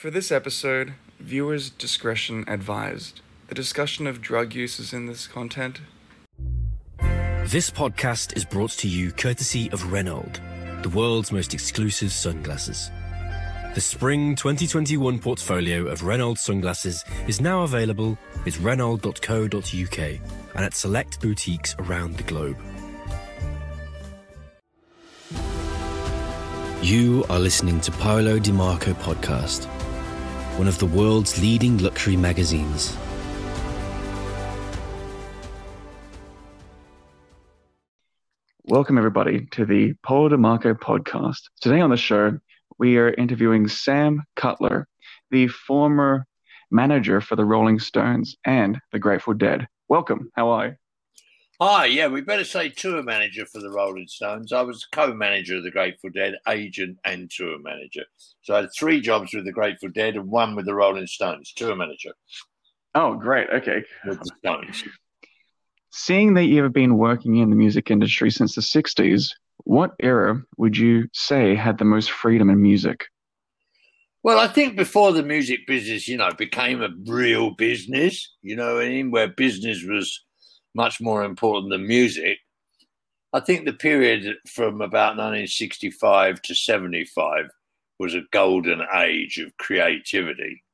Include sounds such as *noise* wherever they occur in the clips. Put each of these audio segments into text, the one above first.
For this episode, viewers' discretion advised. The discussion of drug use is in this content. This podcast is brought to you courtesy of Renault, the world's most exclusive sunglasses. The spring 2021 portfolio of Renault sunglasses is now available at renault.co.uk and at select boutiques around the globe. You are listening to Paolo DiMarco podcast, one of the world's leading luxury magazines. Welcome, everybody, to the Paolo DeMarco podcast. Today on the show, we are interviewing Sam Cutler, the former manager for the Rolling Stones and the Grateful Dead. Welcome. How are you? Hi, yeah, we better say tour manager for the Rolling Stones. I was co-manager of the Grateful Dead, agent and tour manager. So I had three jobs with the Grateful Dead and one with the Rolling Stones, tour manager Oh, great. Okay. with the Stones. Seeing that you have been working in the music industry since the 60s, what era would you say had the most freedom in music? Well, I think before the music business, you know, became a real business, you know what I mean, where business was much more important than music. I think the period from about 1965 to 75 was a golden age of creativity.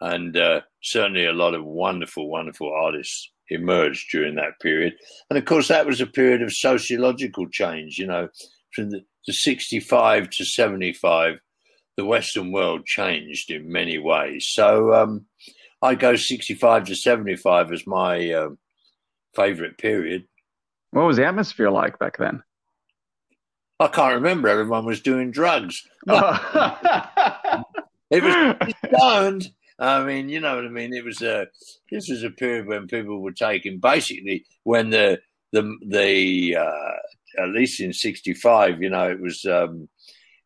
And uh, certainly a lot of wonderful, wonderful artists emerged during that period. And of course, that was a period of sociological change, you know, from the, the 65 to 75 the Western world changed in many ways. So um, I go 65 to 75 as my uh, favorite period. What was the atmosphere like back then? I can't remember. Everyone was doing drugs. *laughs* *laughs* It was stoned. I mean, you know what I mean. It was a this was a period when people were taking basically when the the the uh, at least in '65, you know, it was um,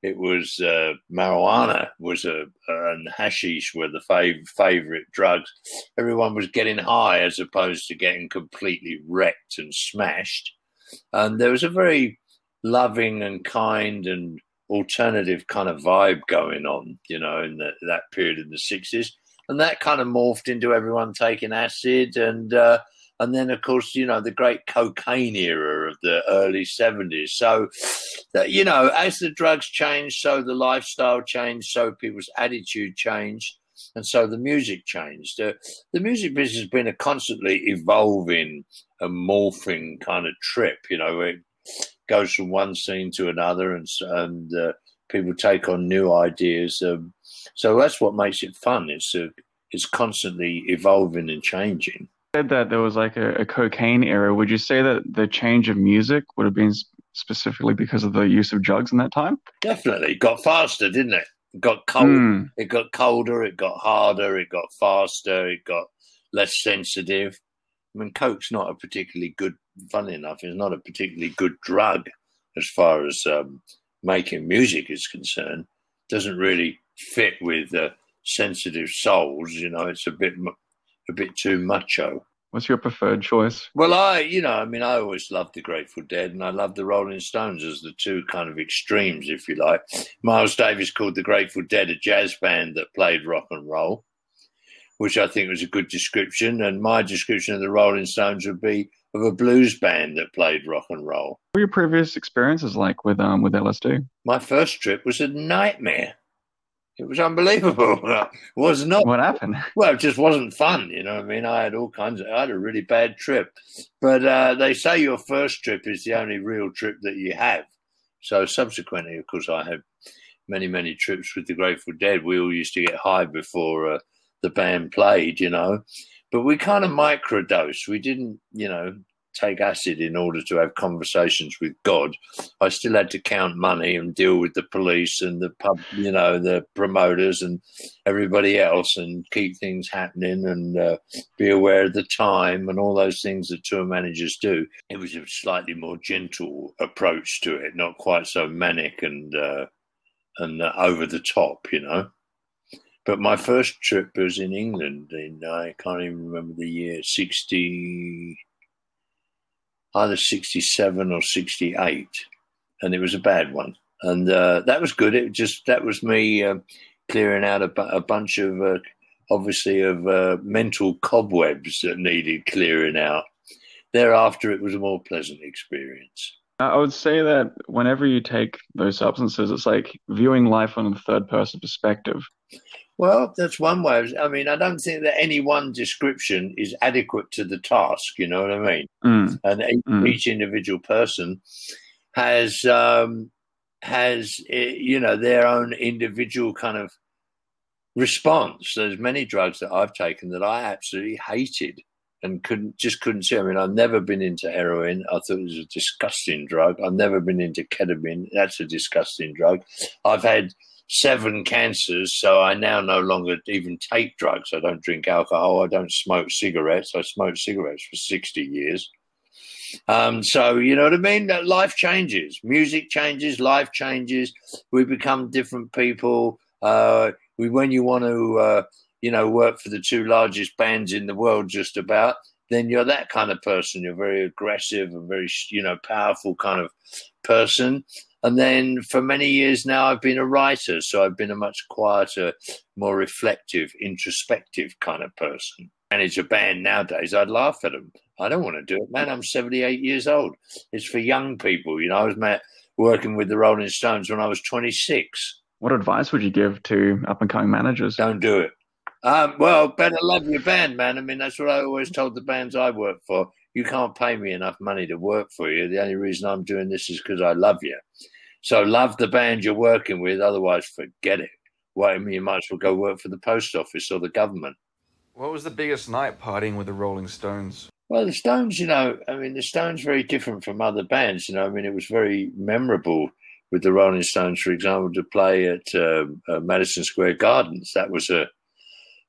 it was uh, marijuana was a and hashish were the fav- favorite drugs. Everyone was getting high as opposed to getting completely wrecked and smashed. And there was a very loving and kind and alternative kind of vibe going on, you know, in the, that period in the sixties, and that kind of morphed into everyone taking acid and. Uh, and then, of course, you know, the great cocaine era of the early 70s. So, that, you know, as the drugs changed, so the lifestyle changed, so people's attitude changed, and so the music changed. Uh, the music business has been a constantly evolving and morphing kind of trip, you know, it goes from one scene to another and, and uh, people take on new ideas. Um, so that's what makes it fun. It's, uh, it's constantly evolving and changing said that there was like a, a, cocaine era. Would you say that the change of music would have been specifically because of the use of drugs in that time? Definitely. It got faster, didn't it? It got cold. Mm. It got colder. It got harder. It got faster. It got less sensitive. I mean, coke's not a particularly good. Funny enough, it's not a particularly good drug as far as um, making music is concerned. Doesn't really fit with uh, sensitive souls. You know, it's a bit a bit too macho. What's your preferred choice? Well, I, you know, I mean, I always loved the Grateful Dead and I love the Rolling Stones as the two kind of extremes, if you like. Miles Davis called the Grateful Dead a jazz band that played rock and roll, which I think was a good description. And my description of the Rolling Stones would be of a blues band that played rock and roll. What were your previous experiences like with um with LSD? My first trip was a nightmare. It was unbelievable. *laughs* it was not. What happened? Well, it just wasn't fun. You know, I mean, I had all kinds of. I had a really bad trip, but uh, they say your first trip is the only real trip that you have. So subsequently, of course, I had many, many trips with the Grateful Dead. We all used to get high before uh, the band played, you know, but we kind of microdose. We didn't, you know, take acid in order to have conversations with God. I still had to count money and deal with the police and the pub, you know, the promoters and everybody else and keep things happening and uh, be aware of the time and all those things that tour managers do. It was a slightly more gentle approach to it, not quite so manic and uh, and uh, over the top, you know. But my first trip was in England in I can't even remember the year, sixty either 67 or 68, and it was a bad one. And uh, that was good. It just that was me uh, clearing out a, a bunch of, uh, obviously, of uh, mental cobwebs that needed clearing out. Thereafter, it was a more pleasant experience. I would say that whenever you take those substances, it's like viewing life on a third person perspective. Well, that's one way. Of, I mean, I don't think that any one description is adequate to the task. You know what I mean? Mm. And each, Mm. each individual person has um, has eh, you know their own individual kind of response. There's many drugs that I've taken that I absolutely hated and couldn't just couldn't see. I mean, I've never been into heroin. I thought it was a disgusting drug. I've never been into ketamine. That's a disgusting drug. I've had seven cancers, so I now no longer even take drugs. I don't drink alcohol. I don't smoke cigarettes. I smoked cigarettes for 60 years. Um, so, you know what I mean? Life changes, music changes, life changes. We become different people. Uh, we, when you want to, uh, you know, work for the two largest bands in the world, just about, then you're that kind of person. You're very aggressive and very, you know, powerful kind of person. And then for many years now, I've been a writer. So I've been a much quieter, more reflective, introspective kind of person. Manage a band nowadays, I'd laugh at them. I don't want to do it, man. I'm 78 years old. It's for young people. You know, I was met working with the Rolling Stones when I was 26. What advice would you give to up and coming managers? Don't do it. Um, well, better love your band, man. I mean, that's what I always told the bands I work for. You can't pay me enough money to work for you. The only reason I'm doing this is because I love you. So love the band you're working with. Otherwise, forget it. Well, I mean, you might as well go work for the post office or the government. What was the biggest night partying with the Rolling Stones? Well, the Stones, you know, I mean, the Stones very different from other bands. You know, I mean, it was very memorable with the Rolling Stones, for example, to play at uh, uh, Madison Square Gardens. That was a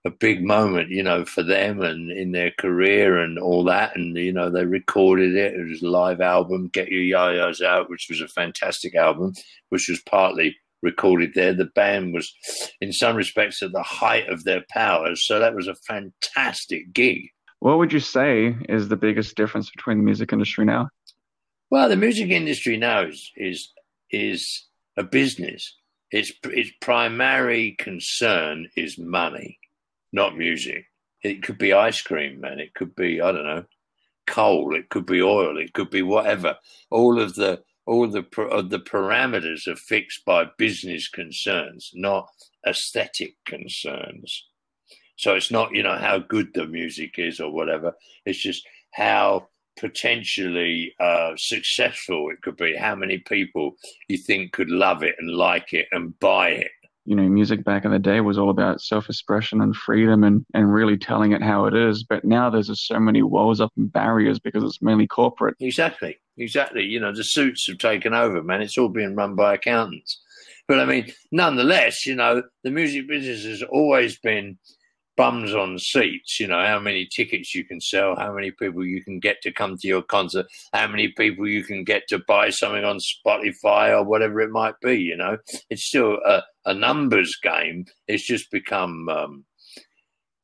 a big moment, you know, for them and in their career and all that. And you know, they recorded it. It was a live album, "Get Your Ya-Ya's Out," which was a fantastic album, which was partly recorded there. The band was, in some respects, at the height of their powers. So that was a fantastic gig. What would you say is the biggest difference between the music industry now? Well, the music industry now is is is a business. Its its primary concern is money, not music. It could be ice cream, man. It could be I don't know, coal. It could be oil. It could be whatever. All of the all the of the parameters are fixed by business concerns, not aesthetic concerns. So it's not you know how good the music is or whatever. It's just how potentially uh, successful it could be. How many people you think could love it and like it and buy it? You know, music back in the day was all about self-expression and freedom and, and really telling it how it is. But now there's just so many walls up and barriers because it's mainly corporate. Exactly, exactly. You know, the suits have taken over, man. It's all being run by accountants. But I mean, nonetheless, you know, the music business has always been bums on seats. You know, how many tickets you can sell, how many people you can get to come to your concert, how many people you can get to buy something on Spotify or whatever it might be. You know, it's still a, a numbers game. It's just become um,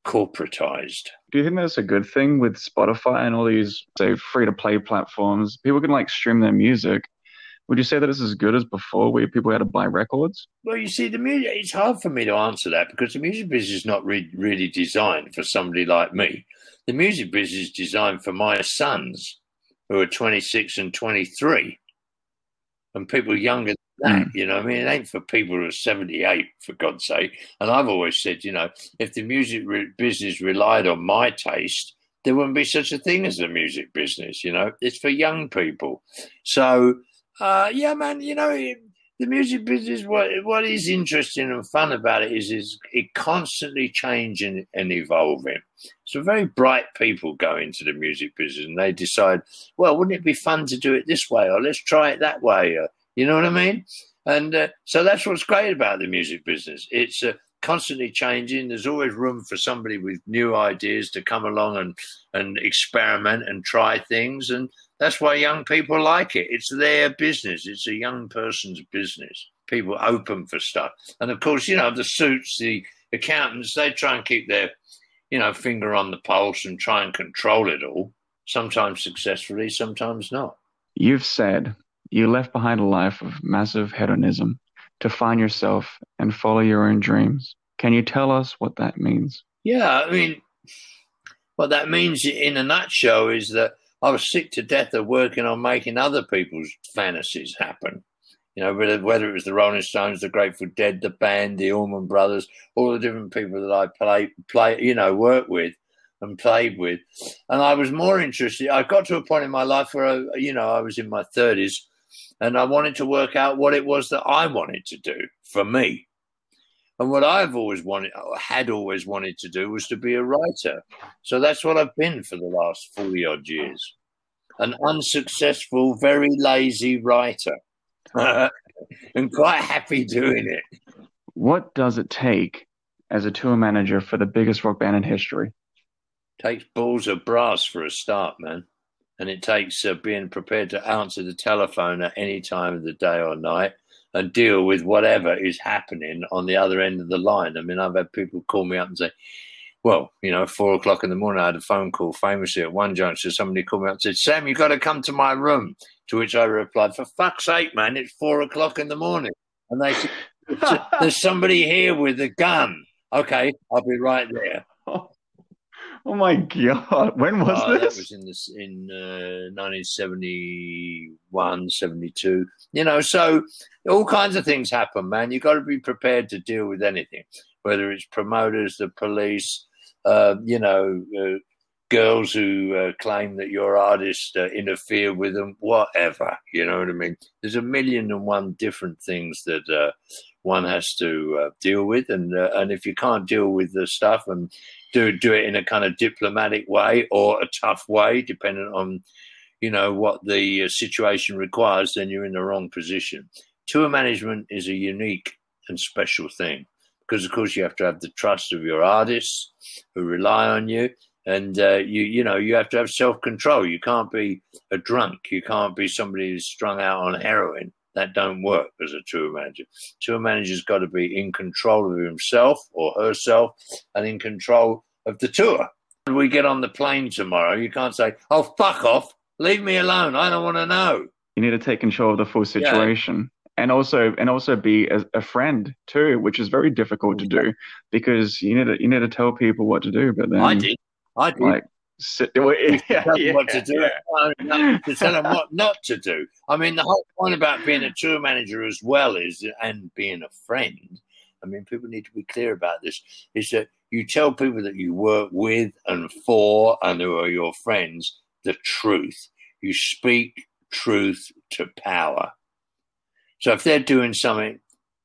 corporatized. Do you think that's a good thing with Spotify and all these, say, free to play platforms? People can like stream their music. Would you say that it's as good as before where people had to buy records? Well, you see, the music, it's hard for me to answer that because the music business is not re- really designed for somebody like me. The music business is designed for my sons who are 26 and 23 and people younger than that. Mm. You know, I mean, it ain't for people who are 78, for God's sake. And I've always said, you know, if the music re- business relied on my taste, there wouldn't be such a thing as the music business. You know, it's for young people. So, uh, yeah, man, you know, it, the music business, what what is interesting and fun about it is, is it constantly changing and evolving. So very bright people go into the music business and they decide, well, wouldn't it be fun to do it this way, or let's try it that way, or, you know what I mean? And uh, so that's what's great about the music business. It's uh, constantly changing. There's always room for somebody with new ideas to come along and and experiment and try things and that's why young people like it. It's their business. It's a young person's business. People open for stuff. And of course, you know, the suits, the accountants, they try and keep their, you know, finger on the pulse and try and control it all, sometimes successfully, sometimes not. You've said you left behind a life of massive hedonism. to find yourself and follow your own dreams. Can you tell us what that means? Yeah, I mean, what that means in a nutshell is that I was sick to death of working on making other people's fantasies happen. You know, whether it was the Rolling Stones, the Grateful Dead, the band, the Allman Brothers, all the different people that I play, play, you know, work with and played with. And I was more interested. I got to a point in my life where, I, you know, I was in my 30s and I wanted to work out what it was that I wanted to do for me. And what I've always wanted, had always wanted to do was to be a writer. So that's what I've been for the last 40 odd years an unsuccessful, very lazy writer. *laughs* and quite happy doing it. What does it take as a tour manager for the biggest rock band in history? takes balls of brass for a start, man. And it takes uh, being prepared to answer the telephone at any time of the day or night and deal with whatever is happening on the other end of the line. I mean, I've had people call me up and say, well, you know, four o'clock in the morning, I had a phone call famously at one juncture. Somebody called me up and said, Sam, you've got to come to my room. To which I replied, for fuck's sake, man, it's four o'clock in the morning. And they said, there's somebody here with a gun. Okay, I'll be right there. *laughs* Oh my god! When was uh, this? That was in this in uh, 1971, 72. You know, so all kinds of things happen, man. You've got to be prepared to deal with anything, whether it's promoters, the police, uh, you know, uh, girls who uh, claim that your artist uh, interfere with them, whatever. You know what I mean? There's a million and one different things that uh, one has to uh, deal with, and and if you can't deal with the stuff and do do it in a kind of diplomatic way or a tough way, depending on you know what the uh, situation requires, then you're in the wrong position. Tour management is a unique and special thing because, of course, you have to have the trust of your artists who rely on you, and uh, you you know you have to have self control. You can't be a drunk. You can't be somebody who's strung out on heroin that don't work as a tour manager. Tour manager's got to be in control of himself or herself and in control of the tour. We get on the plane tomorrow, you can't say, "Oh, fuck off, leave me alone. I don't want to know." You need to take control of the full situation. Yeah. And also, and also be a, a, friend too, which is very difficult to do because you need to you need to tell people what to do. But then I did, I did. Like, sit, *laughs* yeah, tell them what to do, yeah. to tell them what not to do. I mean, the whole point about being a tour manager as well is, and being a friend. I mean, people need to be clear about this. Is that you tell people that you work with and for and who are your friends the truth. You speak truth to power. So if they're doing something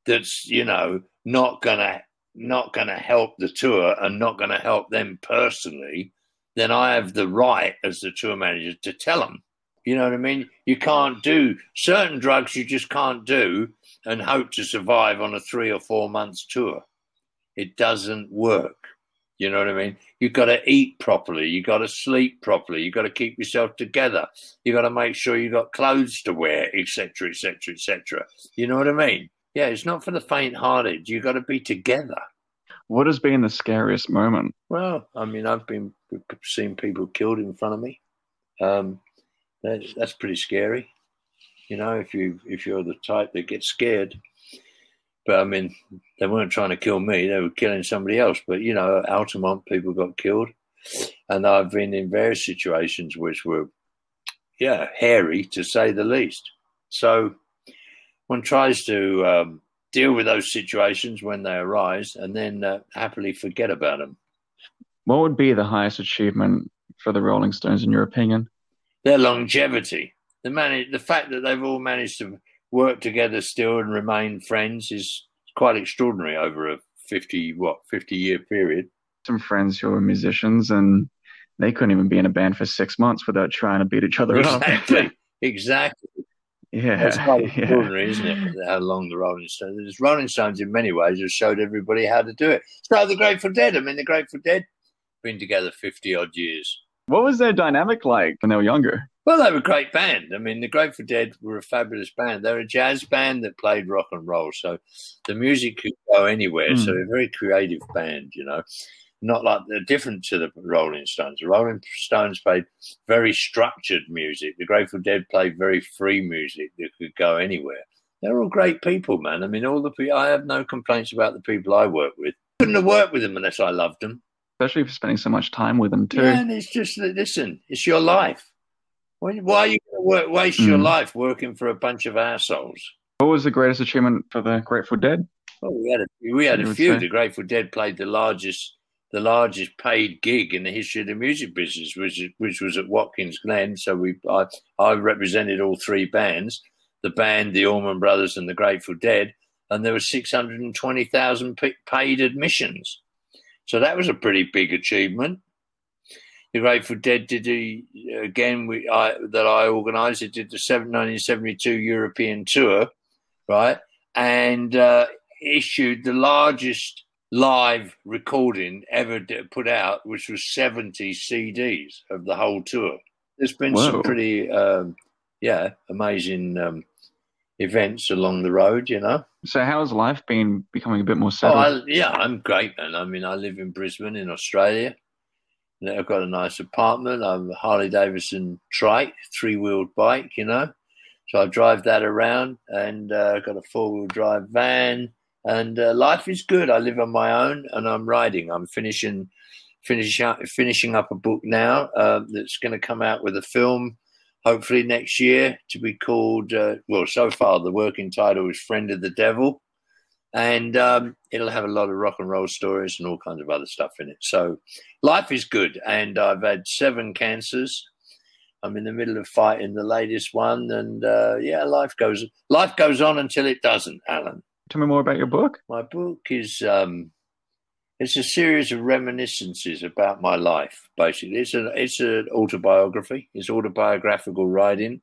that's you know not gonna not gonna help the tour and not gonna help them personally, then I have the right as the tour manager to tell them. You know what I mean? You can't do certain drugs you just can't do and hope to survive on a three or four months tour. It doesn't work. You know what I mean? You've got to eat properly. You've got to sleep properly. You've got to keep yourself together. You've got to make sure you've got clothes to wear, etc., etc., etc. You know what I mean? Yeah, it's not for the faint-hearted. You've got to be together. What has been the scariest moment? Well, I mean, I've been seen people killed in front of me. Um, that's, that's pretty scary. You know, if you if you're the type that gets scared. But I mean, they weren't trying to kill me; they were killing somebody else. But you know, Altamont people got killed, and I've been in various situations which were, yeah, hairy to say the least. So one tries to um, deal with those situations when they arise and then uh, happily forget about them. What would be the highest achievement for the Rolling Stones, in your opinion? Their longevity. The, man- the fact that they've all managed to work together still and remain friends is quite extraordinary over a 50, what, 50 year period. Some friends who are musicians and they couldn't even be in a band for six months without trying to beat each other exactly. up. exactly. *laughs* Yeah, that's quite *laughs* extraordinary, yeah. isn't it? How long the Rolling Stones? The Rolling Stones, in many ways, have showed everybody how to do it. So the Grateful Dead. I mean, the Grateful Dead been together fifty odd years. What was their dynamic like when they were younger? Well, they were a great band. I mean, the Grateful Dead were a fabulous band. They're a jazz band that played rock and roll, so the music could go anywhere. Mm. So they're a very creative band, you know not like they're different to the Rolling Stones. The Rolling Stones played very structured music. The Grateful Dead played very free music that could go anywhere. they're all great people, man. I mean, all the people, I have no complaints about the people I work with. Couldn't have worked with them unless I loved them. Especially for spending so much time with them too. Yeah, and it's just that, listen, it's your life. Why, why are you going to work, waste your Mm. life working for a bunch of assholes? What was the greatest achievement for the Grateful Dead? Well, we had a, we had a few. say? The Grateful Dead played the largest the largest paid gig in the history of the music business, which which was at Watkins Glen. So we I, I represented all three bands, the band, the Allman Brothers, and the Grateful Dead, and there were six hundred and twenty thousand paid admissions. So that was a pretty big achievement. The Grateful Dead did the again we I, that I organised. It did the 1972 European tour, right, and uh, issued the largest live recording ever put out, which was 70 CDs of the whole tour. There's been Whoa. some pretty, um, yeah, amazing um, events along the road, you know. So how has life been becoming a bit more Oh, settled? I, yeah, I'm great, man. I mean, I live in Brisbane, in Australia. I've got a nice apartment. I'm a Harley Davidson trike, three wheeled bike, you know. So I drive that around and uh, I've got a four wheel drive van. And uh, life is good. I live on my own and I'm writing. I'm finishing finish up, finishing up a book now uh, that's going to come out with a film hopefully next year to be called, uh, well, so far the working title is Friend of the Devil and um, it'll have a lot of rock and roll stories and all kinds of other stuff in it. So life is good, and I've had seven cancers. I'm in the middle of fighting the latest one, and uh, yeah, life goes life goes on until it doesn't. Alan, Tell me more about your book. my book is um, it's a series of reminiscences about my life. Basically, it's an it's an autobiography. It's autobiographical writing.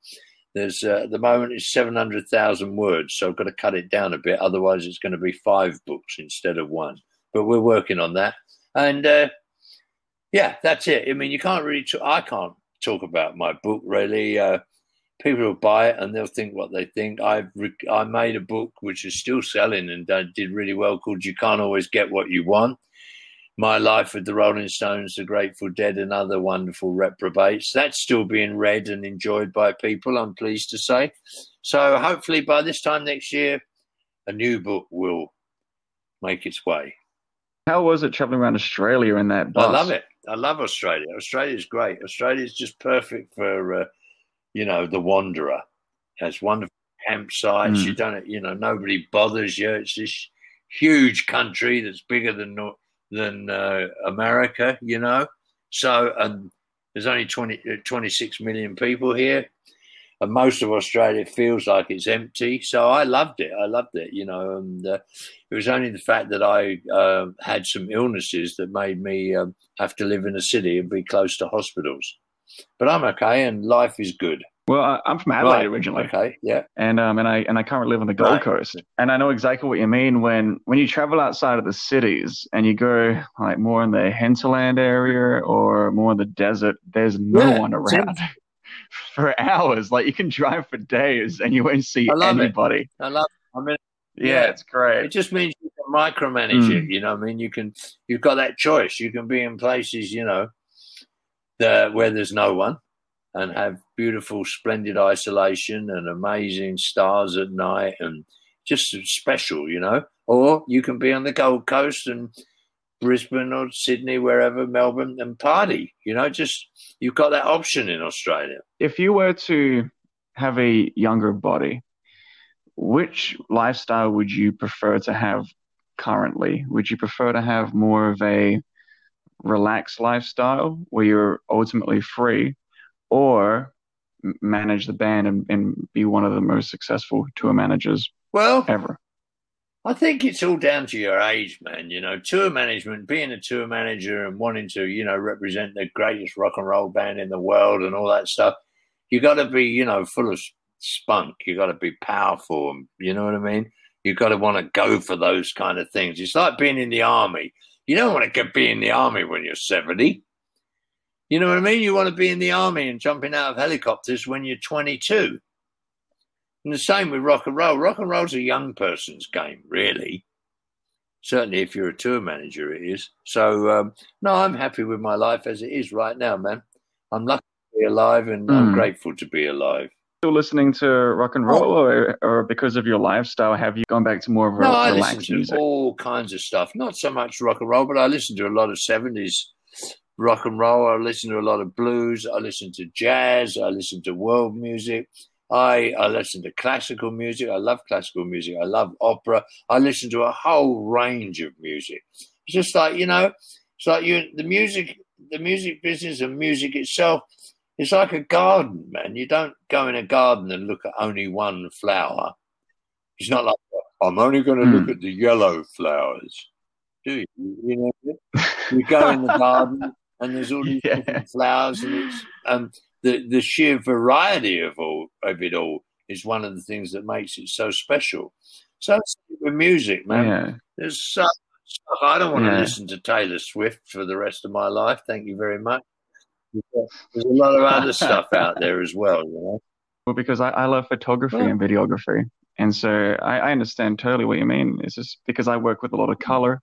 There's uh, at the moment it's seven hundred thousand words, so I've got to cut it down a bit. Otherwise, it's going to be five books instead of one. But we're working on that, and uh, yeah, that's it. I mean, you can't really. T- I can't talk about my book really. Uh, people will buy it and they'll think what they think. I re- I made a book which is still selling and did really well called "You Can't Always Get What You Want." My Life with the Rolling Stones, The Grateful Dead, and other wonderful reprobates. That's still being read and enjoyed by people, I'm pleased to say. So hopefully by this time next year, a new book will make its way. How was it traveling around Australia in that bus? I love it. I love Australia. Australia's great. Australia's just perfect for, uh, you know, the wanderer. It has wonderful campsites. Mm. You don't, you know, nobody bothers you. It's this huge country that's bigger than Nor- than uh, America. You know, so and there's only 20, uh, 26 million people here. And most of Australia feels like it's empty. So I loved it. I loved it, you know. And uh, it was only the fact that I uh, had some illnesses that made me um, have to live in a city and be close to hospitals. But I'm okay, and life is good. Well, I, I'm from Adelaide Right. originally, Okay, yeah. and um, and I and I currently live on the Gold Right. Coast, and I know exactly what you mean when when you travel outside of the cities and you go like more in the hinterland area or more in the desert. There's no Yeah, one around *laughs* for hours. Like you can drive for days and you won't see I love it. anybody. I love. I mean, Yeah, Yeah. it's great. it just means you can micromanage Mm. it. You know, I mean, you can. You've got that choice. You can be in places, you know, the, where there's no one, and have beautiful, splendid isolation and amazing stars at night, and just special, you know. Or you can be on the Gold Coast and Brisbane or Sydney, wherever, Melbourne, and party. You know, just you've got that option in Australia. if you were to have a younger body, which lifestyle would you prefer to have currently? Would you prefer to have more of a relaxed lifestyle where you're ultimately free, or manage the band and, and be one of the most successful tour managers Well, ever? I think it's all down to your age, man. You know, tour management, being a tour manager and wanting to, you know, represent the greatest rock and roll band in the world and all that stuff, you got to be, you know, full of spunk. You got to be powerful. You know what I mean? You got to want to go for those kind of things. It's like being in the army. You don't want to be in the army when you're 70. You know what I mean? You want to be in the army and jumping out of helicopters when you're 22. And the same with rock and roll. Rock and roll's a young person's game, really. Certainly, if you're a tour manager, it is. So, um, no, I'm happy with my life as it is right now, man. I'm lucky to be alive and I'm Mm. grateful to be alive. still listening to rock and roll, or, or because of your lifestyle, have you gone back to more of a No, I relaxed listen to music? all kinds of stuff. Not so much rock and roll, but I listen to a lot of seventies rock and roll. I listen to a lot of blues. I listen to jazz. I listen to world music. I I listen to classical music. I love classical music. I love opera. I listen to a whole range of music. It's just like you know, it's like you the music, the music business and music itself. It's like a garden, man. You don't go in a garden and look at only one flower. It's not like I'm only going to hmm. look at the yellow flowers. Do you? You know, you go in the garden and there's all these *laughs* Yeah. different flowers, and it's um, the the sheer variety of all of it all is one of the things that makes it so special. So with music, man. yeah. There's so stuff. I don't want to Yeah. listen to Taylor Swift for the rest of my life. Thank you very much. There's a lot of other *laughs* stuff out there as well, you know. Well, because I, I love photography Yeah. and videography. And so I, I understand totally what you mean. It's just because I work with a lot of color,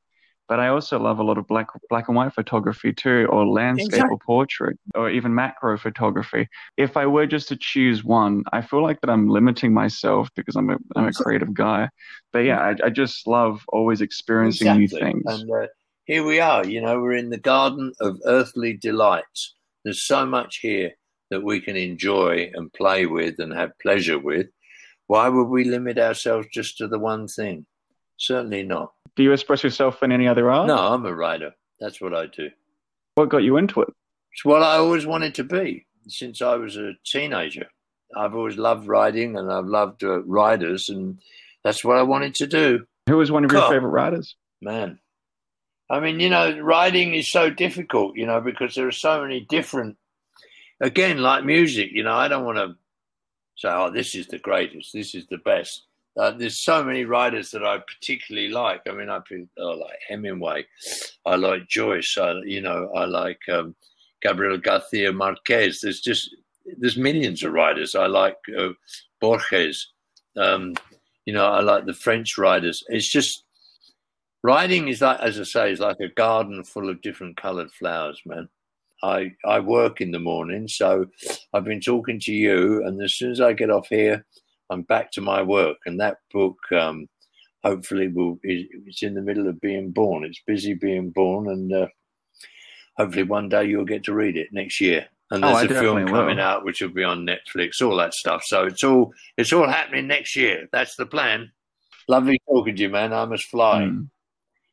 but I also love a lot of black black and white photography too, or landscape Exactly. or portrait, or even macro photography. If I were just to choose one, I feel like that I'm limiting myself because I'm a I'm a creative guy. But yeah, I, I just love always experiencing new things. And uh, here we are, you know, we're in the garden of earthly delights. There's so much here that we can enjoy and play with and have pleasure with. Why would we limit ourselves just to the one thing? Certainly not. Do you express yourself in any other art? No, I'm a writer. That's what I do. What got you into it? It's what I always wanted to be since I was a teenager. I've always loved writing and I've loved uh, writers, and that's what I wanted to do. Who was one of your Cool. favorite writers? Man. I mean, you know, writing is so difficult, you know, because there are so many different, again, like music, you know, I don't want to say, oh, this is the greatest, this is the best. Uh, there's so many writers that I particularly like. I mean, I I like Hemingway, I like Joyce, I, you know, I like um, Gabriel Garcia Marquez. There's just, there's millions of writers. I like uh, Borges. Um, you know, I like the French writers. It's just, Writing is like, as I say, is like a garden full of different coloured flowers, man. I I work in the morning, so I've been talking to you, and as soon as I get off here, I'm back to my work. And that book, um, hopefully, will is, it's in the middle of being born. It's busy being born, and uh, hopefully, one day you'll get to read it next year. And Oh, there's I a film coming will. out which will be on Netflix, all that stuff. So it's all it's all happening next year. That's the plan. Lovely talking to you, man. I must fly. Mm.